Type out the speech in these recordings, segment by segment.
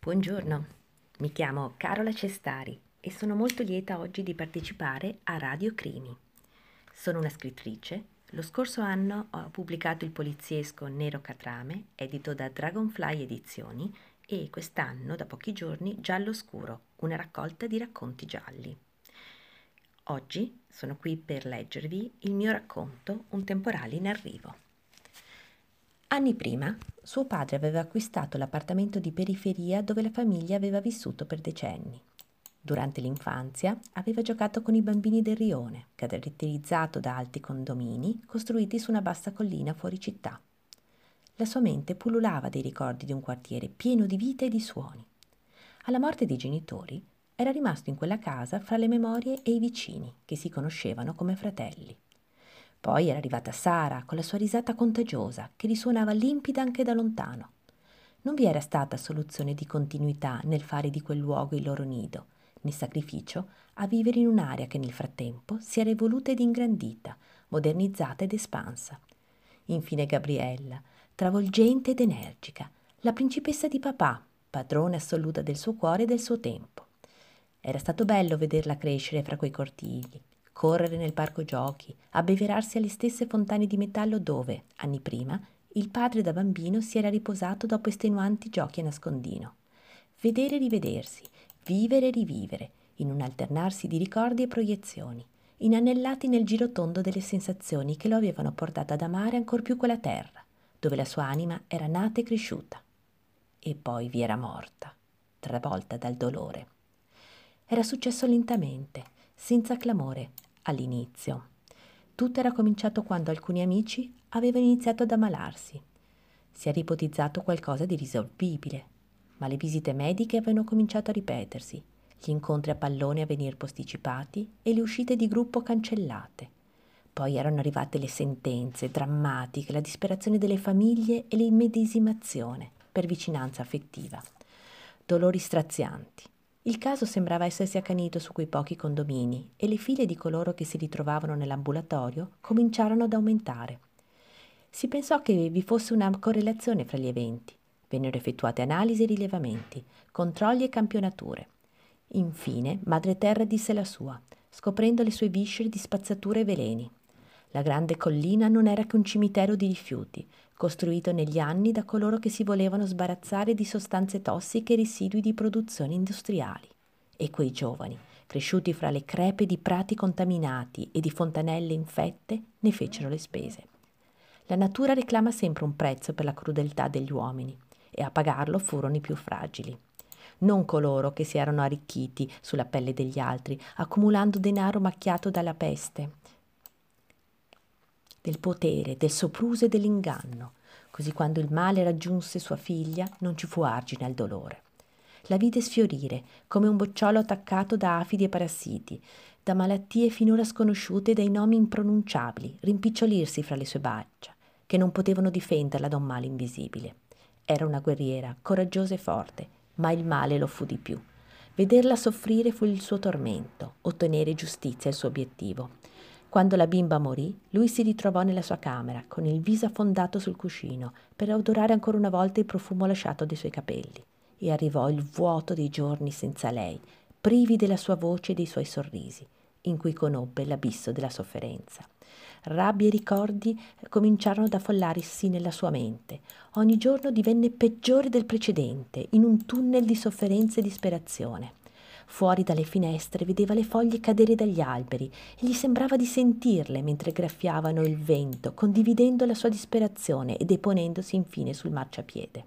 Buongiorno, mi chiamo Carola Cestari e sono molto lieta oggi di partecipare a Radio Crimi. Sono una scrittrice. Lo scorso anno ho pubblicato il poliziesco Nero Catrame, edito da Dragonfly Edizioni, e quest'anno, da pochi giorni, Giallo Scuro, una raccolta di racconti gialli. Oggi sono qui per leggervi il mio racconto Un temporale in arrivo. Anni prima, suo padre aveva acquistato l'appartamento di periferia dove la famiglia aveva vissuto per decenni. Durante l'infanzia aveva giocato con i bambini del rione, caratterizzato da alti condomini costruiti su una bassa collina fuori città. La sua mente pullulava dei ricordi di un quartiere pieno di vita e di suoni. Alla morte dei genitori era rimasto in quella casa fra le memorie e i vicini, che si conoscevano come fratelli. Poi era arrivata Sara con la sua risata contagiosa che risuonava limpida anche da lontano. Non vi era stata soluzione di continuità nel fare di quel luogo il loro nido, né sacrificio a vivere in un'area che nel frattempo si era evoluta ed ingrandita, modernizzata ed espansa. Infine Gabriella, travolgente ed energica, la principessa di papà, padrone assoluta del suo cuore e del suo tempo. Era stato bello vederla crescere fra quei cortigli, correre nel parco giochi, abbeverarsi alle stesse fontane di metallo dove, anni prima, il padre da bambino si era riposato dopo estenuanti giochi a nascondino. Vedere e rivedersi, vivere e rivivere, in un alternarsi di ricordi e proiezioni, inanellati nel giro tondo delle sensazioni che lo avevano portato ad amare ancor più quella terra, dove la sua anima era nata e cresciuta. E poi vi era morta, travolta dal dolore. Era successo lentamente, senza clamore, all'inizio. Tutto era cominciato quando alcuni amici avevano iniziato ad ammalarsi. Si era ipotizzato qualcosa di risolvibile, ma le visite mediche avevano cominciato a ripetersi, gli incontri a pallone a venir posticipati e le uscite di gruppo cancellate. Poi erano arrivate le sentenze drammatiche, la disperazione delle famiglie e l'immedesimazione per vicinanza affettiva. Dolori strazianti, il caso sembrava essersi accanito su quei pochi condomini e le file di coloro che si ritrovavano nell'ambulatorio cominciarono ad aumentare. Si pensò che vi fosse una correlazione fra gli eventi. Vennero effettuate analisi e rilevamenti, controlli e campionature. Infine, Madre Terra disse la sua, scoprendo le sue viscere di spazzatura e veleni. La grande collina non era che un cimitero di rifiuti, costruito negli anni da coloro che si volevano sbarazzare di sostanze tossiche e residui di produzioni industriali. E quei giovani, cresciuti fra le crepe di prati contaminati e di fontanelle infette, ne fecero le spese. La natura reclama sempre un prezzo per la crudeltà degli uomini, e a pagarlo furono i più fragili. Non coloro che si erano arricchiti sulla pelle degli altri, accumulando denaro macchiato dalla peste, del potere, del sopruso e dell'inganno, così quando il male raggiunse sua figlia non ci fu argine al dolore. La vide sfiorire come un bocciolo attaccato da afidi e parassiti, da malattie finora sconosciute e dai nomi impronunciabili, rimpicciolirsi fra le sue braccia, che non potevano difenderla da un male invisibile. Era una guerriera, coraggiosa e forte, ma il male lo fu di più. Vederla soffrire fu il suo tormento, ottenere giustizia il suo obiettivo. Quando la bimba morì, lui si ritrovò nella sua camera, con il viso affondato sul cuscino, per odorare ancora una volta il profumo lasciato dai suoi capelli. E arrivò il vuoto dei giorni senza lei, privi della sua voce e dei suoi sorrisi, in cui conobbe l'abisso della sofferenza. Rabbie e ricordi cominciarono ad affollarsi nella sua mente. Ogni giorno divenne peggiore del precedente, in un tunnel di sofferenza e disperazione. Fuori dalle finestre vedeva le foglie cadere dagli alberi e gli sembrava di sentirle mentre graffiavano il vento, condividendo la sua disperazione e deponendosi infine sul marciapiede.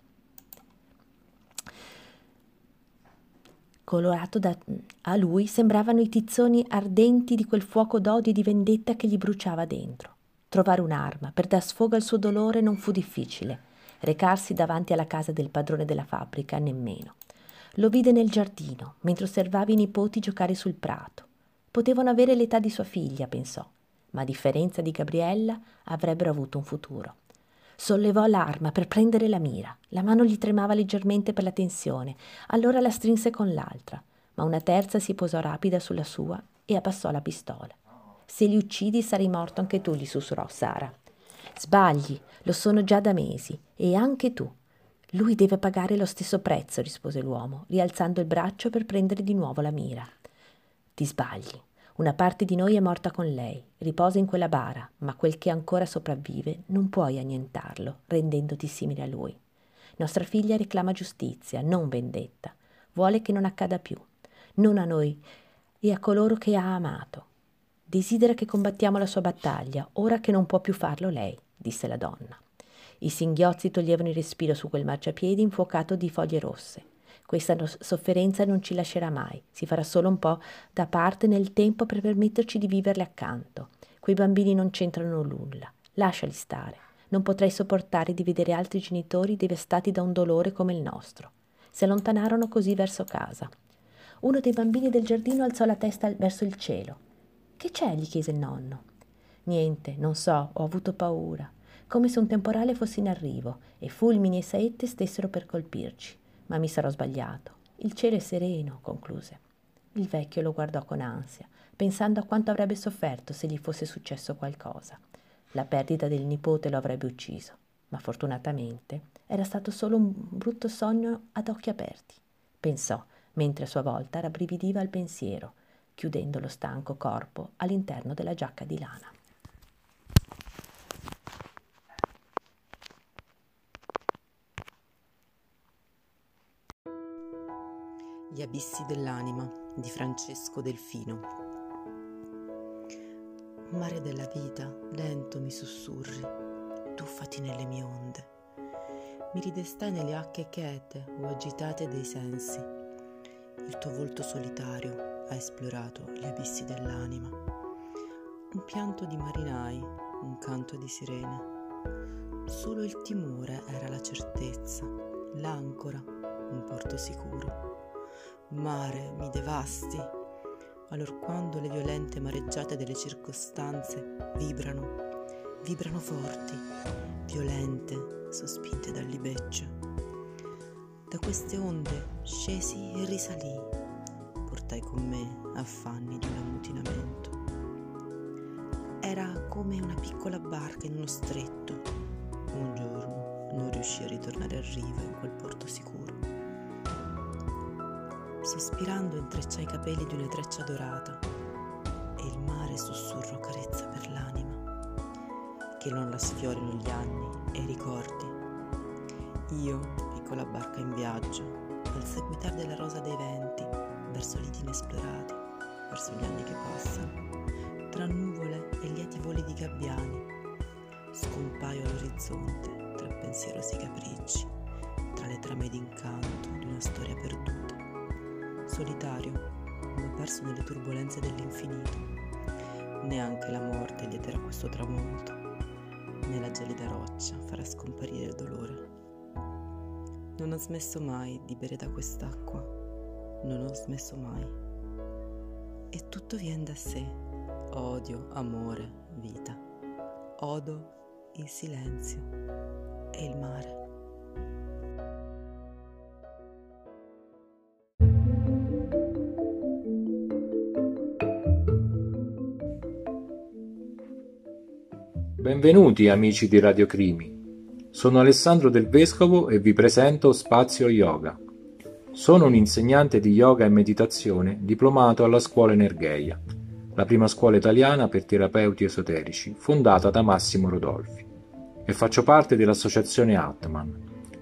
Colorato da, a lui sembravano i tizzoni ardenti di quel fuoco d'odio e di vendetta che gli bruciava dentro. Trovare un'arma per dar sfogo al suo dolore non fu difficile. Recarsi davanti alla casa del padrone della fabbrica nemmeno. Lo vide nel giardino, mentre osservava i nipoti giocare sul prato. Potevano avere l'età di sua figlia, pensò, ma a differenza di Gabriella avrebbero avuto un futuro. Sollevò l'arma per prendere la mira. La mano gli tremava leggermente per la tensione, allora la strinse con l'altra, ma una terza si posò rapida sulla sua e abbassò la pistola. Se li uccidi sarai morto anche tu, gli sussurrò Sara. Sbagli, lo sono già da mesi, e anche tu. Lui deve pagare lo stesso prezzo, rispose l'uomo, rialzando il braccio per prendere di nuovo la mira. Ti sbagli. Una parte di noi è morta con lei, riposa in quella bara, ma quel che ancora sopravvive non puoi annientarlo, rendendoti simile a lui. Nostra figlia reclama giustizia, non vendetta. Vuole che non accada più, non a noi e a coloro che ha amato. Desidera che combattiamo la sua battaglia, ora che non può più farlo lei, disse la donna. I singhiozzi toglievano il respiro su quel marciapiedi infuocato di foglie rosse. Questa sofferenza non ci lascerà mai, si farà solo un po' da parte nel tempo per permetterci di viverle accanto. Quei bambini non c'entrano nulla, lasciali stare. Non potrei sopportare di vedere altri genitori devastati da un dolore come il nostro. Si allontanarono così verso casa. Uno dei bambini del giardino alzò la testa verso il cielo. Che c'è? gli chiese il nonno. Niente, non so, ho avuto paura, come se un temporale fosse in arrivo e fulmini e saette stessero per colpirci ma mi sarò sbagliato. Il cielo è sereno, concluse. Il vecchio lo guardò con ansia, pensando a quanto avrebbe sofferto se gli fosse successo qualcosa. La perdita del nipote lo avrebbe ucciso, ma fortunatamente era stato solo un brutto sogno ad occhi aperti. Pensò, mentre a sua volta rabbrividiva al pensiero, chiudendo lo stanco corpo all'interno della giacca di lana. Gli abissi dell'anima di Francesco Delfino. Mare della vita, lento mi sussurri, tuffati nelle mie onde. Mi ridestai nelle acque chete o agitate dei sensi. Il tuo volto solitario ha esplorato gli abissi dell'anima. Un pianto di marinai, un canto di sirene. Solo il timore era la certezza, l'ancora, un porto sicuro mare, mi devasti, allorquando le violente mareggiate delle circostanze vibrano, vibrano forti, violente, sospinte dal libeccio. Da queste onde scesi e risalì, portai con me affanni di un ammutinamento. Era come una piccola barca in uno stretto. Un giorno non riuscì a ritornare a riva in quel porto sicuro sospirando intreccia i capelli di una treccia dorata e il mare sussurro carezza per l'anima, che non la sfiorino gli anni e i ricordi. Io, piccola barca in viaggio, al seguitar della rosa dei venti, verso liti inesplorati, verso gli anni che passano, tra nuvole e lieti voli di gabbiani, scompaio all'orizzonte tra pensierosi capricci, tra le trame d'incanto di una storia perduta solitario, come perso nelle turbulenze dell'infinito. Neanche la morte lieterà questo tramonto, né la gelida roccia farà scomparire il dolore. Non ho smesso mai di bere da quest'acqua, non ho smesso mai. E tutto viene da sé, odio, amore, vita. Odo il silenzio e il mare. Benvenuti amici di Radio Crimi. Sono Alessandro Del Vescovo e vi presento Spazio Yoga. Sono un insegnante di yoga e meditazione diplomato alla scuola Energeia, la prima scuola italiana per terapeuti esoterici, fondata da Massimo Rodolfi. E faccio parte dell'associazione Atman,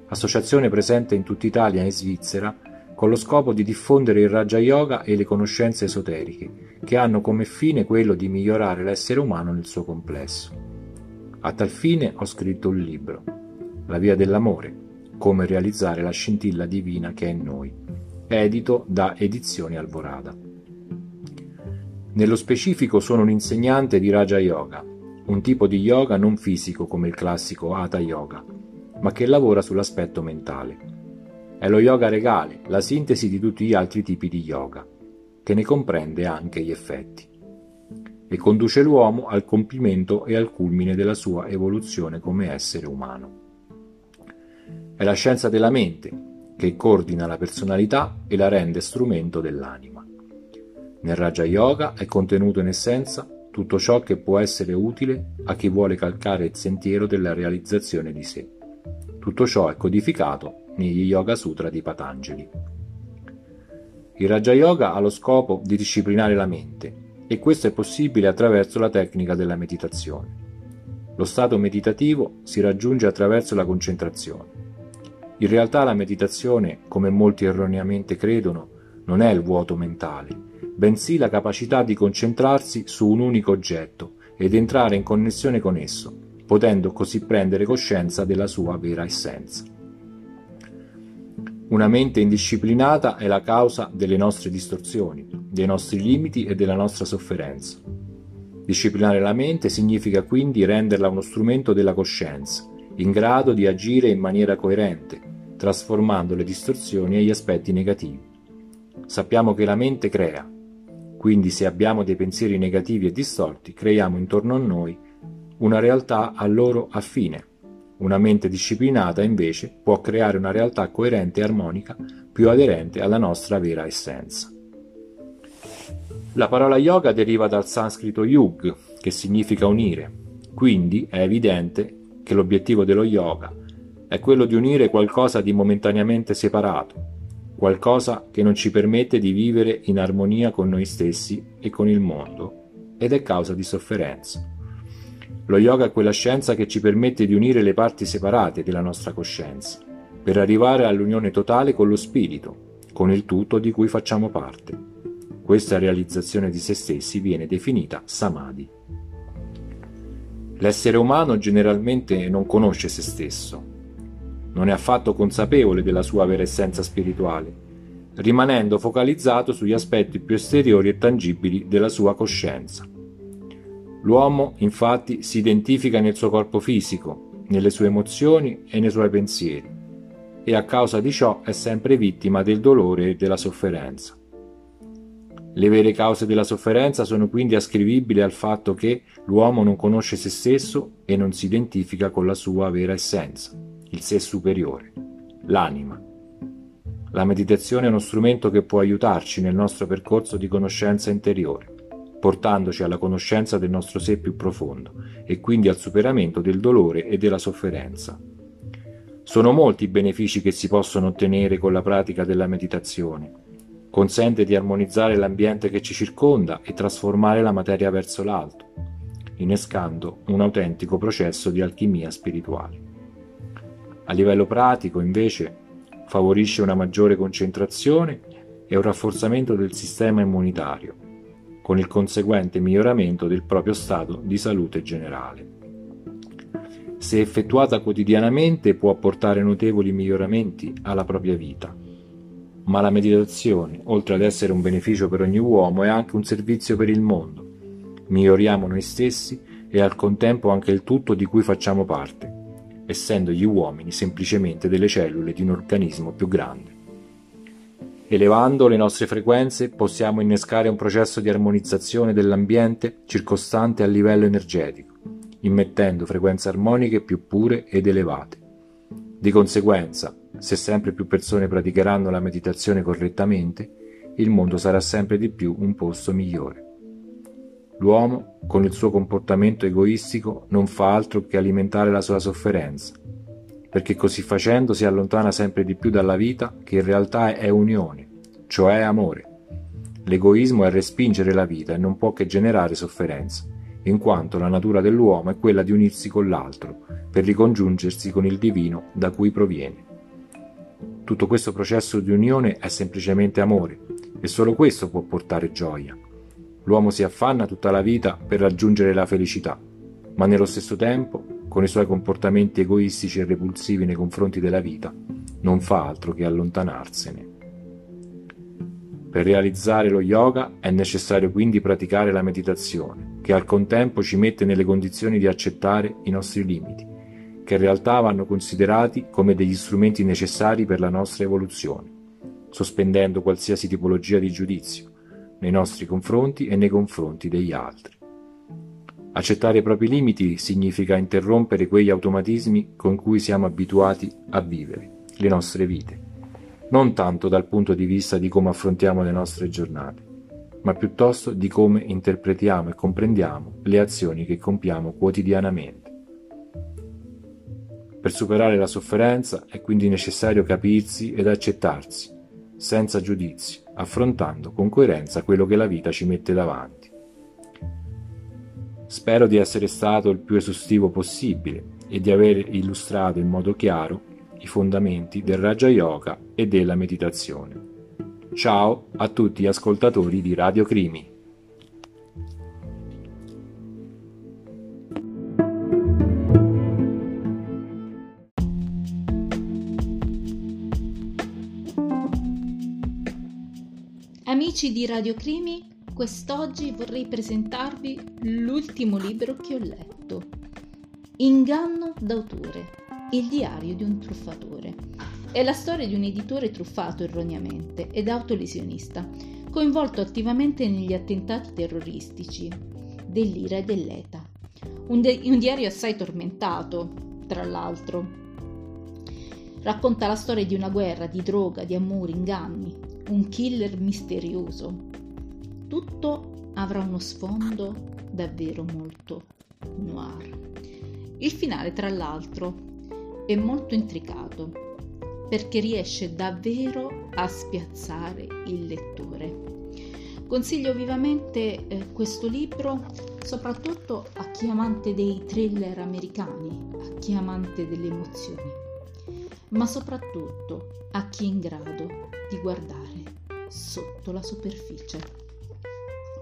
associazione presente in tutta Italia e Svizzera con lo scopo di diffondere il Raja Yoga e le conoscenze esoteriche, che hanno come fine quello di migliorare l'essere umano nel suo complesso. A tal fine ho scritto un libro, La via dell'amore, come realizzare la scintilla divina che è in noi, edito da Edizioni Alvorada. Nello specifico sono un insegnante di Raja Yoga, un tipo di yoga non fisico come il classico Hatha Yoga, ma che lavora sull'aspetto mentale. È lo yoga regale, la sintesi di tutti gli altri tipi di yoga, che ne comprende anche gli effetti e conduce l'uomo al compimento e al culmine della sua evoluzione come essere umano. È la scienza della mente che coordina la personalità e la rende strumento dell'anima. Nel Raja Yoga è contenuto in essenza tutto ciò che può essere utile a chi vuole calcare il sentiero della realizzazione di sé. Tutto ciò è codificato negli Yoga Sutra di Patanjali. Il Raja Yoga ha lo scopo di disciplinare la mente e questo è possibile attraverso la tecnica della meditazione. Lo stato meditativo si raggiunge attraverso la concentrazione. In realtà la meditazione, come molti erroneamente credono, non è il vuoto mentale, bensì la capacità di concentrarsi su un unico oggetto ed entrare in connessione con esso, potendo così prendere coscienza della sua vera essenza. Una mente indisciplinata è la causa delle nostre distorsioni, dei nostri limiti e della nostra sofferenza. Disciplinare la mente significa quindi renderla uno strumento della coscienza, in grado di agire in maniera coerente, trasformando le distorsioni e gli aspetti negativi. Sappiamo che la mente crea, quindi se abbiamo dei pensieri negativi e distorti, creiamo intorno a noi una realtà a loro affine. Una mente disciplinata invece può creare una realtà coerente e armonica più aderente alla nostra vera essenza. La parola yoga deriva dal sanscrito yug, che significa unire, quindi è evidente che l'obiettivo dello yoga è quello di unire qualcosa di momentaneamente separato, qualcosa che non ci permette di vivere in armonia con noi stessi e con il mondo ed è causa di sofferenza. Lo yoga è quella scienza che ci permette di unire le parti separate della nostra coscienza, per arrivare all'unione totale con lo spirito, con il tutto di cui facciamo parte. Questa realizzazione di se stessi viene definita samadhi. L'essere umano generalmente non conosce se stesso, non è affatto consapevole della sua vera essenza spirituale, rimanendo focalizzato sugli aspetti più esteriori e tangibili della sua coscienza. L'uomo infatti si identifica nel suo corpo fisico, nelle sue emozioni e nei suoi pensieri, e a causa di ciò è sempre vittima del dolore e della sofferenza. Le vere cause della sofferenza sono quindi ascrivibili al fatto che l'uomo non conosce se stesso e non si identifica con la sua vera essenza il sé superiore, l'anima. La meditazione è uno strumento che può aiutarci nel nostro percorso di conoscenza interiore, portandoci alla conoscenza del nostro sé più profondo e quindi al superamento del dolore e della sofferenza. Sono molti i benefici che si possono ottenere con la pratica della meditazione. Consente di armonizzare l'ambiente che ci circonda e trasformare la materia verso l'alto, innescando un autentico processo di alchimia spirituale. A livello pratico, invece, favorisce una maggiore concentrazione e un rafforzamento del sistema immunitario, con il conseguente miglioramento del proprio stato di salute generale. Se effettuata quotidianamente può apportare notevoli miglioramenti alla propria vita, ma la meditazione, oltre ad essere un beneficio per ogni uomo, è anche un servizio per il mondo. Miglioriamo noi stessi e al contempo anche il tutto di cui facciamo parte essendo gli uomini semplicemente delle cellule di un organismo più grande. Elevando le nostre frequenze possiamo innescare un processo di armonizzazione dell'ambiente circostante a livello energetico, immettendo frequenze armoniche più pure ed elevate. Di conseguenza, se sempre più persone praticheranno la meditazione correttamente, il mondo sarà sempre di più un posto migliore. L'uomo, con il suo comportamento egoistico, non fa altro che alimentare la sua sofferenza, perché così facendo si allontana sempre di più dalla vita che in realtà è unione, cioè amore. L'egoismo è respingere la vita e non può che generare sofferenza, in quanto la natura dell'uomo è quella di unirsi con l'altro, per ricongiungersi con il divino da cui proviene. Tutto questo processo di unione è semplicemente amore, e solo questo può portare gioia. L'uomo si affanna tutta la vita per raggiungere la felicità, ma nello stesso tempo, con i suoi comportamenti egoistici e repulsivi nei confronti della vita, non fa altro che allontanarsene. Per realizzare lo yoga è necessario quindi praticare la meditazione, che al contempo ci mette nelle condizioni di accettare i nostri limiti, che in realtà vanno considerati come degli strumenti necessari per la nostra evoluzione, sospendendo qualsiasi tipologia di giudizio, nei nostri confronti e nei confronti degli altri. Accettare i propri limiti significa interrompere quegli automatismi con cui siamo abituati a vivere le nostre vite, non tanto dal punto di vista di come affrontiamo le nostre giornate, ma piuttosto di come interpretiamo e comprendiamo le azioni che compiamo quotidianamente. Per superare la sofferenza è quindi necessario capirsi ed accettarsi, senza giudizi, affrontando con coerenza quello che la vita ci mette davanti. Spero di essere stato il più esaustivo possibile e di aver illustrato in modo chiaro i fondamenti del Raja Yoga e della meditazione. Ciao a tutti gli ascoltatori di Radio Crimi. Amici di Radio Crimi, quest'oggi vorrei presentarvi l'ultimo libro che ho letto. Inganno d'autore, il diario di un truffatore. È la storia di un editore truffato erroneamente ed autolesionista, coinvolto attivamente negli attentati terroristici dell'Ira e dell'ETA. Un, de- un diario assai tormentato, tra l'altro. Racconta la storia di una guerra, di droga, di amore, inganni, un killer misterioso. Tutto avrà uno sfondo davvero molto noir. Il finale, tra l'altro, è molto intricato perché riesce davvero a spiazzare il lettore. Consiglio vivamente eh, questo libro soprattutto a chi è amante dei thriller americani, a chi è amante delle emozioni, ma soprattutto a chi è in grado di guardare sotto la superficie.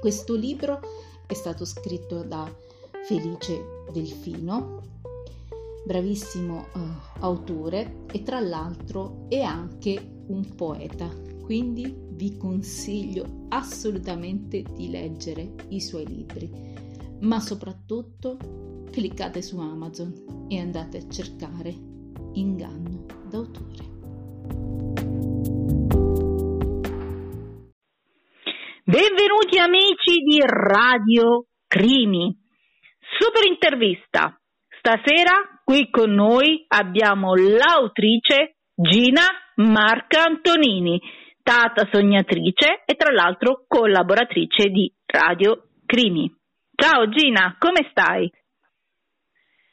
Questo libro è stato scritto da Felice Delfino, bravissimo uh, autore e tra l'altro è anche un poeta, quindi vi consiglio assolutamente di leggere i suoi libri, ma soprattutto cliccate su Amazon e andate a cercare Inganno d'autore. Benvenuti amici di Radio Crimi. Super intervista. Stasera qui con noi abbiamo l'autrice Gina Marca Antonini, tata sognatrice e tra l'altro collaboratrice di Radio Crimi. Ciao Gina, come stai?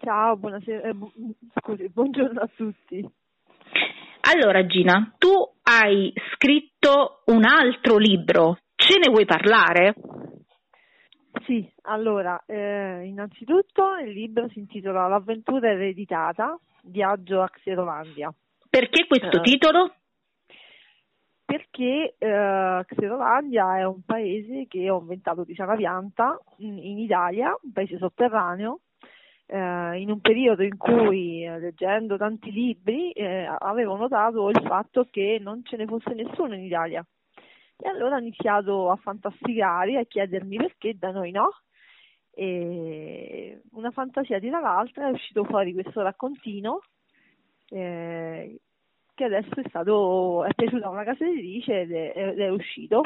Ciao, buonasera, eh, bu- scusi, buongiorno a tutti. Allora Gina, tu hai scritto un altro libro Ce ne vuoi parlare? Sì, allora, eh, innanzitutto il libro si intitola L'avventura ereditata, viaggio a Xerolandia. Perché questo eh, titolo? Perché eh, Xerolandia è un paese che ho inventato di sana pianta in, in Italia, un paese sotterraneo, eh, in un periodo in cui, eh, leggendo tanti libri, eh, avevo notato il fatto che non ce ne fosse nessuno in Italia e allora ho iniziato a fantasticare a chiedermi perché da noi no. E una fantasia di l'altra è uscito fuori questo raccontino eh, che adesso è stato è piaciuto a una casa editrice ed è, ed è uscito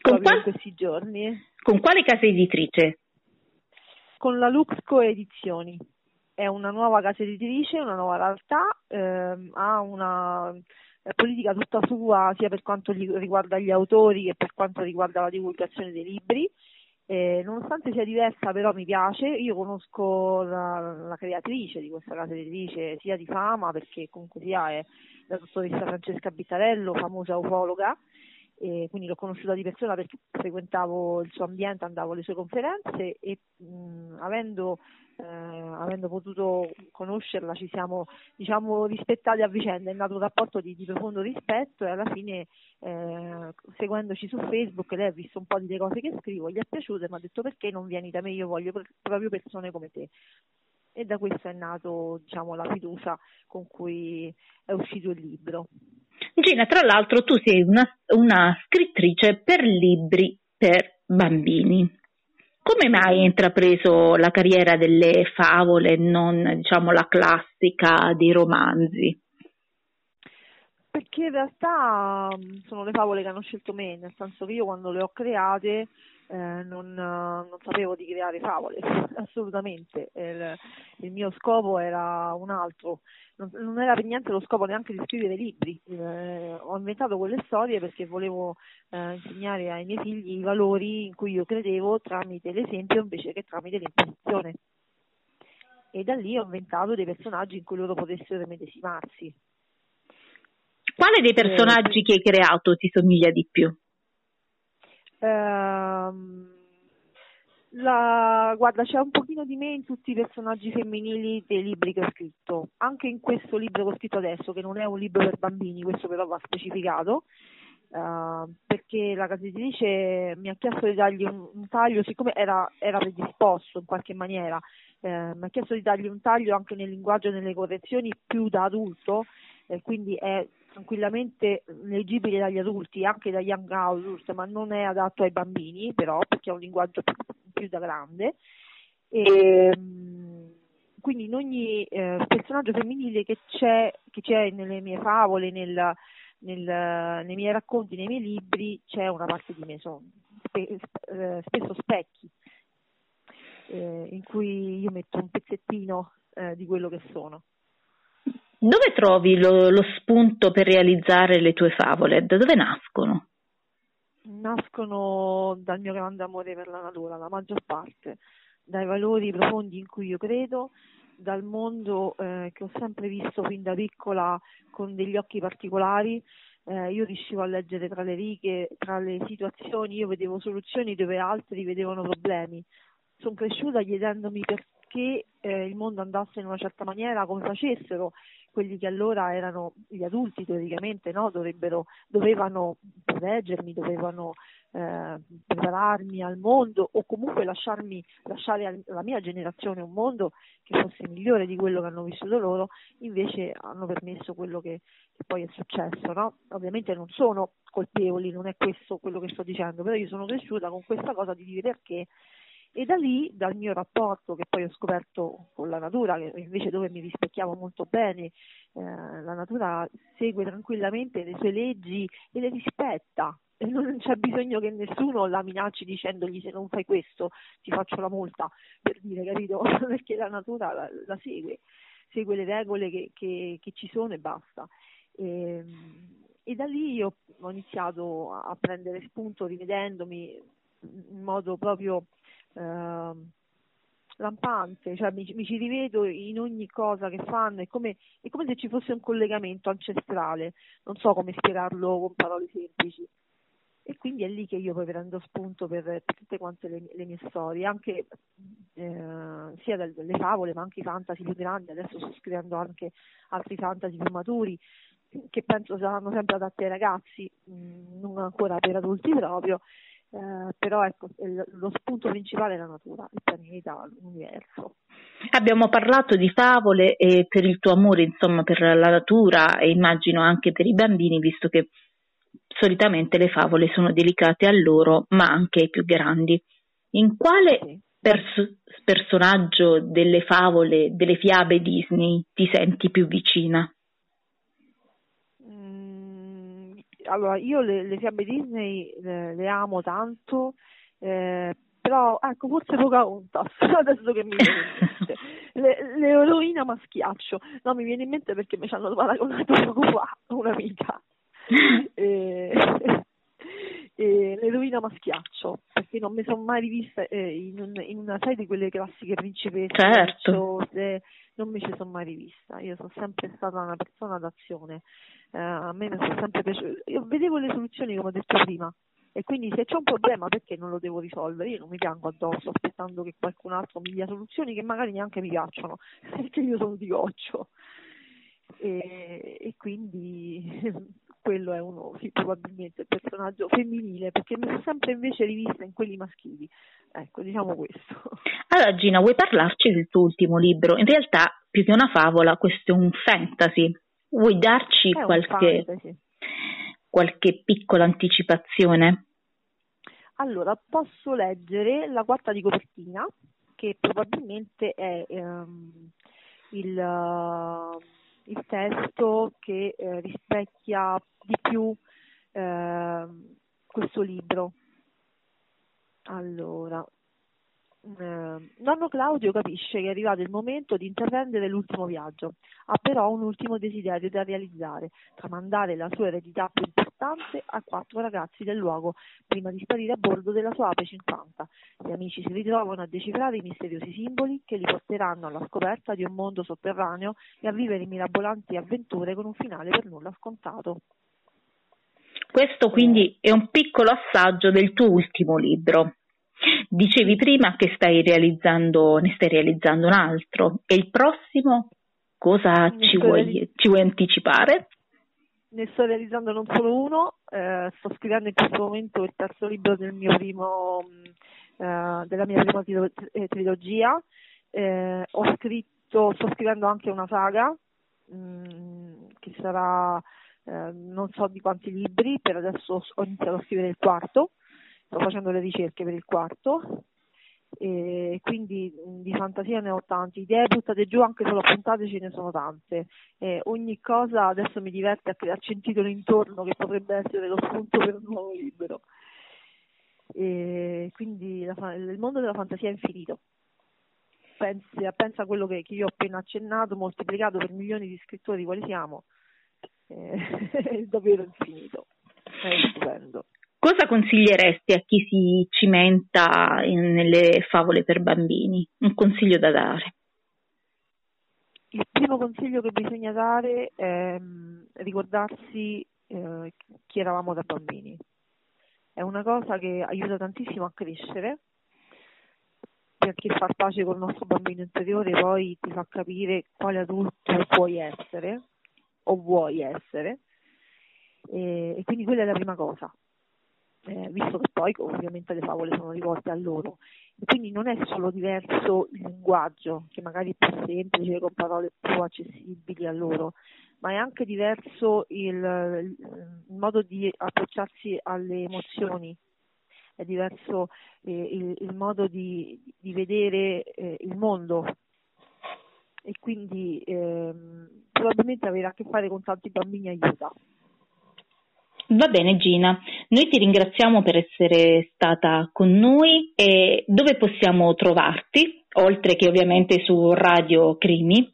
con qual- in questi giorni. Con quale casa editrice? Con la Luxco Edizioni. È una nuova casa editrice, una nuova realtà, ehm, ha una politica tutta sua sia per quanto riguarda gli autori che per quanto riguarda la divulgazione dei libri. Eh, nonostante sia diversa però mi piace, io conosco la, la, creatrice di questa casa editrice sia di fama perché comunque sia è la dottoressa Francesca Bittarello, famosa ufologa, e quindi l'ho conosciuta di persona perché frequentavo il suo ambiente, andavo alle sue conferenze e mh, avendo eh, avendo potuto conoscerla ci siamo diciamo, rispettati a vicenda, è nato un rapporto di, di profondo rispetto e alla fine eh, seguendoci su Facebook lei ha visto un po' delle cose che scrivo, gli è piaciuto e mi ha detto perché non vieni da me, io voglio per, proprio persone come te. E da questo è nato diciamo, la fiducia con cui è uscito il libro. Gina, tra l'altro tu sei una, una scrittrice per libri per bambini. Come mai hai intrapreso la carriera delle favole e non diciamo la classica dei romanzi? Perché in realtà mm, sono le favole che hanno scelto me, nel senso che io quando le ho create eh, non, non, sapevo di creare favole, assolutamente. Il, il, mio scopo era un altro, non, non, era per niente lo scopo neanche di scrivere libri. Eh, ho inventato quelle storie perché volevo eh, insegnare ai miei figli i valori in cui io credevo tramite l'esempio invece che tramite l'imposizione. e da lì ho inventato dei personaggi in cui loro potessero medesimarsi. Quale dei personaggi eh, che hai creato ti somiglia di più? Ehm, la, guarda, c'è un pochino di me in tutti i personaggi femminili dei libri che ho scritto, anche in questo libro che ho scritto adesso, che non è un libro per bambini, questo però va specificato, uh, perché la casa editrice mi ha chiesto di dargli un, un taglio, siccome era, era, predisposto in qualche maniera, eh, mi ha chiesto di dargli un taglio anche nel linguaggio e nelle correzioni più da adulto, eh, quindi è tranquillamente leggibile dagli adulti, anche dagli young adult, ma non è adatto ai bambini, però perché è un linguaggio più, più da grande. E, ehm, quindi in ogni eh, personaggio femminile che c'è, che c'è nelle mie favole, nel, nel, nei miei racconti, nei miei libri, c'è una parte di me, sono eh, spesso specchi, eh, in cui io metto un pezzettino eh, di quello che sono. Dove trovi lo, lo spunto per realizzare le tue favole? Da dove nascono? Nascono dal mio grande amore per la natura, la maggior parte, dai valori profondi in cui io credo, dal mondo eh, che ho sempre visto fin da piccola con degli occhi particolari. Eh, io riuscivo a leggere tra le righe, tra le situazioni, io vedevo soluzioni dove altri vedevano problemi. Sono cresciuta chiedendomi perché eh, il mondo andasse in una certa maniera, come facessero quelli che allora erano gli adulti teoricamente no? dovevano proteggermi, dovevano eh, prepararmi al mondo o comunque lasciarmi, lasciare alla mia generazione un mondo che fosse migliore di quello che hanno vissuto loro, invece hanno permesso quello che, che poi è successo. No? Ovviamente non sono colpevoli, non è questo quello che sto dicendo, però io sono cresciuta con questa cosa di dire perché e da lì, dal mio rapporto che poi ho scoperto con la natura, che invece dove mi rispecchiavo molto bene, eh, la natura segue tranquillamente le sue leggi e le rispetta e non c'è bisogno che nessuno la minacci dicendogli se non fai questo ti faccio la multa, per dire, capito? Perché la natura la, la segue, segue le regole che, che, che ci sono e basta. E, ehm, e da lì io ho iniziato a prendere spunto rivedendomi in modo proprio eh, lampante, cioè mi, mi, ci rivedo in ogni cosa che fanno, è come, è come se ci fosse un collegamento ancestrale, non so come spiegarlo con parole semplici. E quindi è lì che io poi prendo spunto per, tutte quante le, le, mie storie, anche eh, sia delle favole ma anche i fantasy più grandi, adesso sto scrivendo anche altri fantasy più maturi che penso saranno sempre adatti ai ragazzi, mh, mm, non ancora per adulti proprio, eh, però ecco, lo spunto principale è la natura, il pianeta, l'universo. Abbiamo parlato di favole e per il tuo amore insomma per la natura e immagino anche per i bambini, visto che solitamente le favole sono dedicate a loro, ma anche ai più grandi. In quale sì. pers- personaggio delle favole, delle fiabe Disney ti senti più vicina? Allora io le, le fiabe Disney le, le amo tanto, eh, però ecco forse Pocahontas, adesso che mi viene in mente, le, l'eroina maschiaccio, no mi viene in mente perché mi ci hanno paragonato poco fa un'amica. e, e l'eroina maschiaccio perché non mi sono mai rivista eh, in, un, in, una serie di quelle classiche principesse certo. Non mi ci sono mai rivista io sono sempre stata una persona d'azione eh, a me mi sono sempre piaciuto io vedevo le soluzioni come ho detto prima e quindi se c'è un problema perché non lo devo risolvere? Io non mi piango addosso aspettando che qualcun altro mi dia soluzioni che magari neanche mi piacciono, perché io sono di goccio. E, e quindi quello è uno, sì, probabilmente il personaggio femminile, perché mi sono sempre invece rivista in quelli maschili. Ecco, diciamo questo. Allora Gina, vuoi parlarci del tuo ultimo libro? In realtà, più che una favola, questo è un fantasy. Vuoi darci qualche, qualche piccola anticipazione? Allora, posso leggere la quarta di copertina, che probabilmente è um, il... Uh, il testo che eh, rispecchia di più eh, questo libro. Allora, eh, nonno Claudio capisce che è arrivato il momento di intraprendere l'ultimo viaggio, ha però un ultimo desiderio da realizzare, tramandare la sua eredità stanze a quattro ragazzi del luogo prima di sparire a bordo della sua Ape 50. Gli amici si ritrovano a decifrare i misteriosi simboli che li porteranno alla scoperta di un mondo sotterraneo e a vivere mirabolanti avventure con un finale per nulla scontato. Questo quindi è un piccolo assaggio del tuo ultimo libro. Dicevi prima che stai realizzando, ne stai realizzando un altro e il prossimo cosa ci vuoi, ci vuoi, anticipare? Ne sto realizzando non solo uno, eh, sto scrivendo in questo momento il terzo libro del primo, eh, della mia prima eh, trilogia, eh, ho scritto, sto scrivendo anche una saga mh, mm, che sarà eh, non so di quanti libri, per adesso ho iniziato a scrivere il quarto, sto facendo le ricerche per il quarto, e quindi di fantasia ne ho tanti, idee buttate giù anche solo puntate ce ne sono tante, e ogni cosa adesso mi diverte a crearci un titolo intorno che potrebbe essere lo spunto per un nuovo libro. E quindi la, il mondo della fantasia è infinito. Pensa, pensa a quello che, che io ho appena accennato, moltiplicato per milioni di scrittori quali siamo, è davvero infinito, è stupendo. Cosa consiglieresti a chi si cimenta in, nelle favole per bambini? Un consiglio da dare? Il primo consiglio che bisogna dare è mm, ricordarsi eh, chi eravamo da bambini. È una cosa che aiuta tantissimo a crescere perché far pace con il nostro bambino interiore poi ti fa capire quale adulto puoi essere o vuoi essere e, e quindi quella è la prima cosa. Eh, visto che poi ovviamente le favole sono rivolte a loro. E quindi non è solo diverso il linguaggio, che magari è più semplice, con parole più accessibili a loro, ma è anche diverso il, il modo di approcciarsi alle emozioni, è diverso eh, il, il, modo di, di vedere eh, il mondo e quindi ehm, probabilmente avere a che fare con tanti bambini aiuta. Va bene Gina, noi ti ringraziamo per essere stata con noi. E dove possiamo trovarti, oltre che ovviamente su Radio Crimi?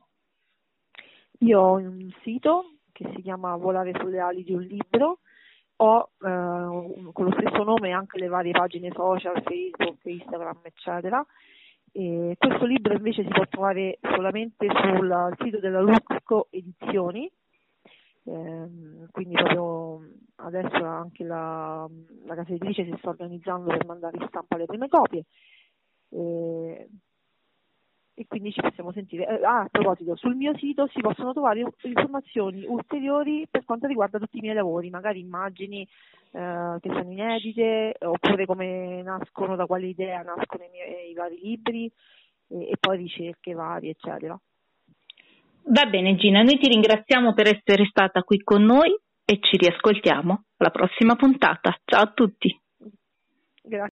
Io ho un sito che si chiama Volare sulle ali di un libro, ho eh, con lo stesso nome anche le varie pagine social, Facebook, Instagram, eccetera, e questo libro invece si può trovare solamente sul sito della Luxco Edizioni, eh, quindi proprio adesso anche la, la casa editrice si sta organizzando per mandare in stampa le prime copie. Eh, e quindi ci possiamo sentire. Eh, ah, a proposito, sul mio sito si possono trovare informazioni ulteriori per quanto riguarda tutti i miei lavori, magari immagini eh, che sono inedite, oppure come nascono, da quale idea nascono i, miei, i vari libri e, e poi ricerche varie, eccetera. Va bene Gina, noi ti ringraziamo per essere stata qui con noi e ci riascoltiamo alla prossima puntata. Ciao a tutti.